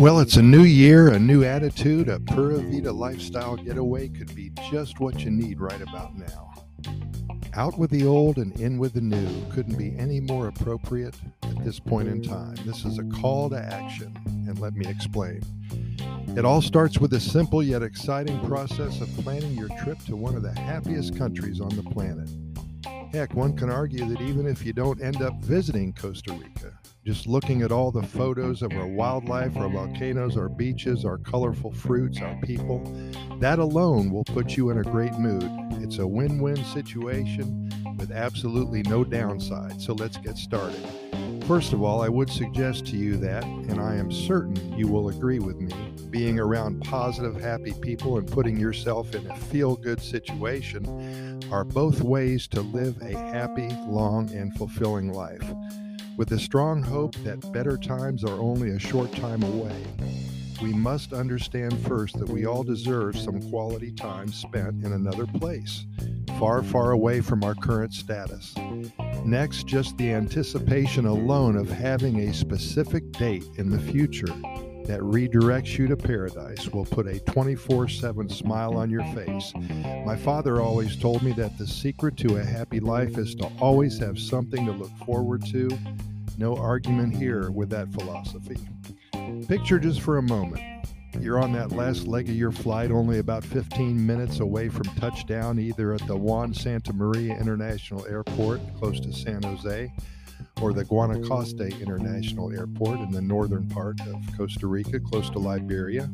Well, it's a new year, a new attitude, a Pura Vida lifestyle getaway could be just what you need right about now. Out with the old and in with the new couldn't be any more appropriate at this point in time. This is a call to action, and let me explain. It all starts with a simple yet exciting process of planning your trip to one of the happiest countries on the planet. Heck, one can argue that even if you don't end up visiting Costa Rica, just looking at all the photos of our wildlife, our volcanoes, our beaches, our colorful fruits, our people, that alone will put you in a great mood. It's a win win situation with absolutely no downside. So let's get started. First of all, I would suggest to you that, and I am certain you will agree with me, being around positive, happy people and putting yourself in a feel good situation are both ways to live a happy, long, and fulfilling life with the strong hope that better times are only a short time away. We must understand first that we all deserve some quality time spent in another place, far, far away from our current status. Next, just the anticipation alone of having a specific date in the future that redirects you to paradise will put a 24 7 smile on your face. My father always told me that the secret to a happy life is to always have something to look forward to no argument here with that philosophy. Picture just for a moment. You're on that last leg of your flight, only about 15 minutes away from touchdown, either at the Juan Santa Maria International Airport, close to San Jose, or the Guanacaste International Airport in the northern part of Costa Rica, close to Liberia.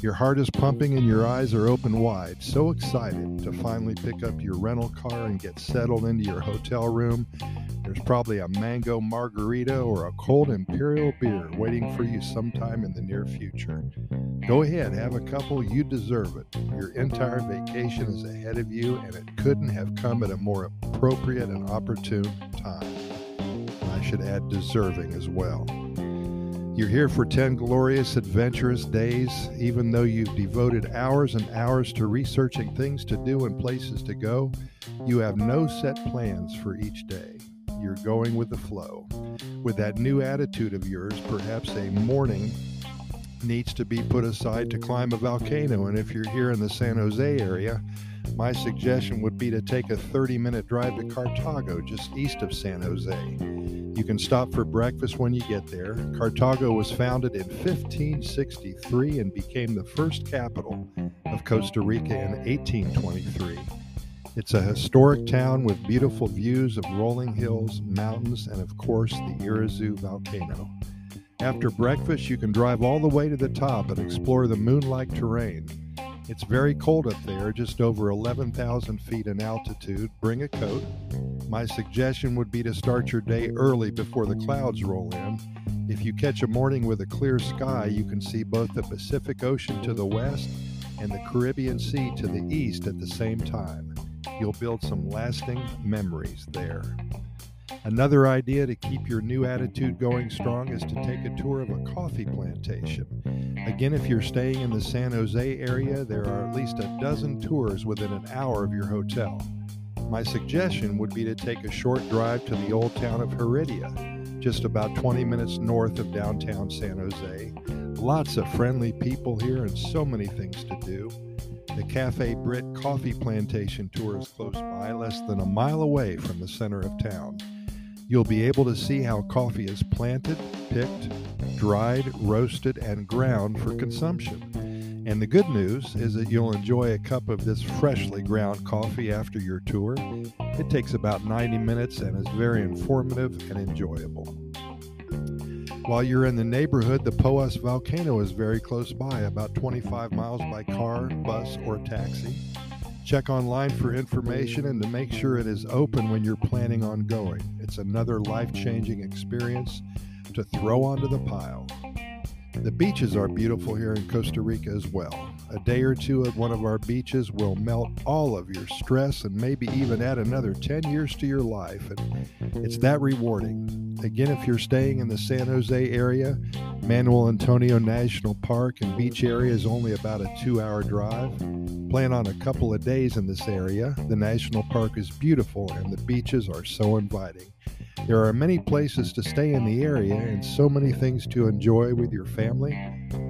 Your heart is pumping and your eyes are open wide, so excited to finally pick up your rental car and get settled into your hotel room there's probably a mango margarita or a cold imperial beer waiting for you sometime in the near future. Go ahead, have a couple. You deserve it. Your entire vacation is ahead of you, and it couldn't have come at a more appropriate and opportune time. I should add deserving as well. You're here for 10 glorious, adventurous days, even though you've devoted hours and hours to researching things to do and places to go. You have no set plans for each day you're going with the flow. With that new attitude of yours, perhaps a morning needs to be put aside to climb a volcano. And if you're here in the San Jose area, my suggestion would be to take a 30 minute drive to Cartago, just east of San Jose. You can stop for breakfast when you get there. Cartago was founded in 1563 and became the first capital of Costa Rica in 1823. It's a historic town with beautiful views of rolling hills, mountains, and of course the Irazu volcano. After breakfast, you can drive all the way to the top and explore the moon like terrain. It's very cold up there, just over 11,000 feet in altitude. Bring a coat. My suggestion would be to start your day early before the clouds roll in. If you catch a morning with a clear sky, you can see both the Pacific Ocean to the west and the Caribbean Sea to the east at the same time. You'll build some lasting memories there. Another idea to keep your new attitude going strong is to take a tour of a coffee plantation. Again, if you're staying in the San Jose area, there are at least a dozen tours within an hour of your hotel. My suggestion would be to take a short drive to the old town of Heredia, just about 20 minutes north of downtown San Jose. Lots of friendly people here and so many things to do. The Cafe Britt coffee plantation tour is close by, less than a mile away from the center of town. You'll be able to see how coffee is planted, picked, dried, roasted, and ground for consumption. And the good news is that you'll enjoy a cup of this freshly ground coffee after your tour. It takes about 90 minutes and is very informative and enjoyable. While you're in the neighborhood, the Poas volcano is very close by, about 25 miles by car, bus, or taxi. Check online for information and to make sure it is open when you're planning on going. It's another life changing experience to throw onto the pile. The beaches are beautiful here in Costa Rica as well. A day or two at one of our beaches will melt all of your stress and maybe even add another 10 years to your life. And it's that rewarding. Again, if you're staying in the San Jose area, Manuel Antonio National Park and beach area is only about a two hour drive. Plan on a couple of days in this area. The national park is beautiful and the beaches are so inviting. There are many places to stay in the area and so many things to enjoy with your family.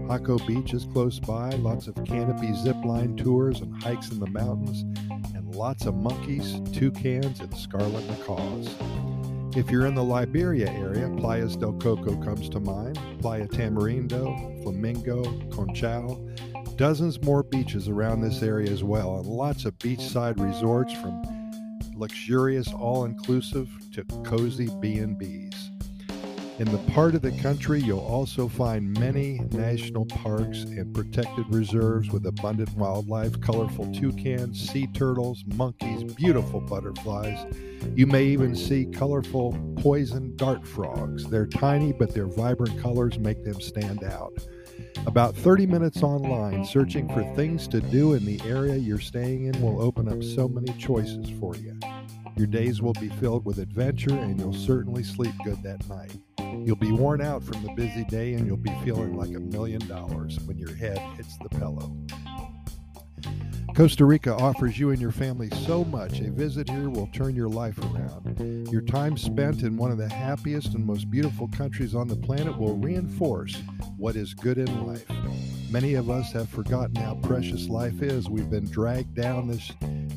Jaco Beach is close by, lots of canopy zip line tours and hikes in the mountains, and lots of monkeys, toucans, and scarlet macaws. If you're in the Liberia area, Playas del Coco comes to mind, Playa Tamarindo, Flamingo, Conchal, dozens more beaches around this area as well, and lots of beachside resorts from luxurious all-inclusive to cozy B&Bs. In the part of the country, you'll also find many national parks and protected reserves with abundant wildlife, colorful toucans, sea turtles, monkeys, beautiful butterflies. You may even see colorful poison dart frogs. They're tiny, but their vibrant colors make them stand out. About 30 minutes online searching for things to do in the area you're staying in will open up so many choices for you. Your days will be filled with adventure and you'll certainly sleep good that night. You'll be worn out from the busy day and you'll be feeling like a million dollars when your head hits the pillow. Costa Rica offers you and your family so much. A visit here will turn your life around. Your time spent in one of the happiest and most beautiful countries on the planet will reinforce what is good in life. Many of us have forgotten how precious life is. We've been dragged down this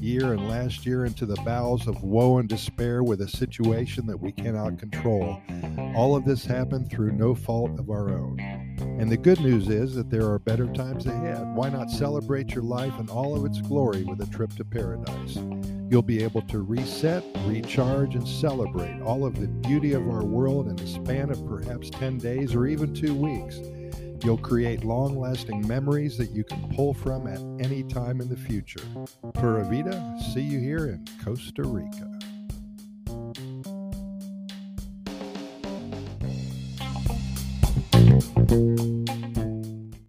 year and last year into the bowels of woe and despair with a situation that we cannot control. All of this happened through no fault of our own. And the good news is that there are better times ahead. Why not celebrate your life and all of its glory with a trip to paradise? You'll be able to reset, recharge, and celebrate all of the beauty of our world in the span of perhaps 10 days or even two weeks. You'll create long lasting memories that you can pull from at any time in the future. Pura Vida, see you here in Costa Rica.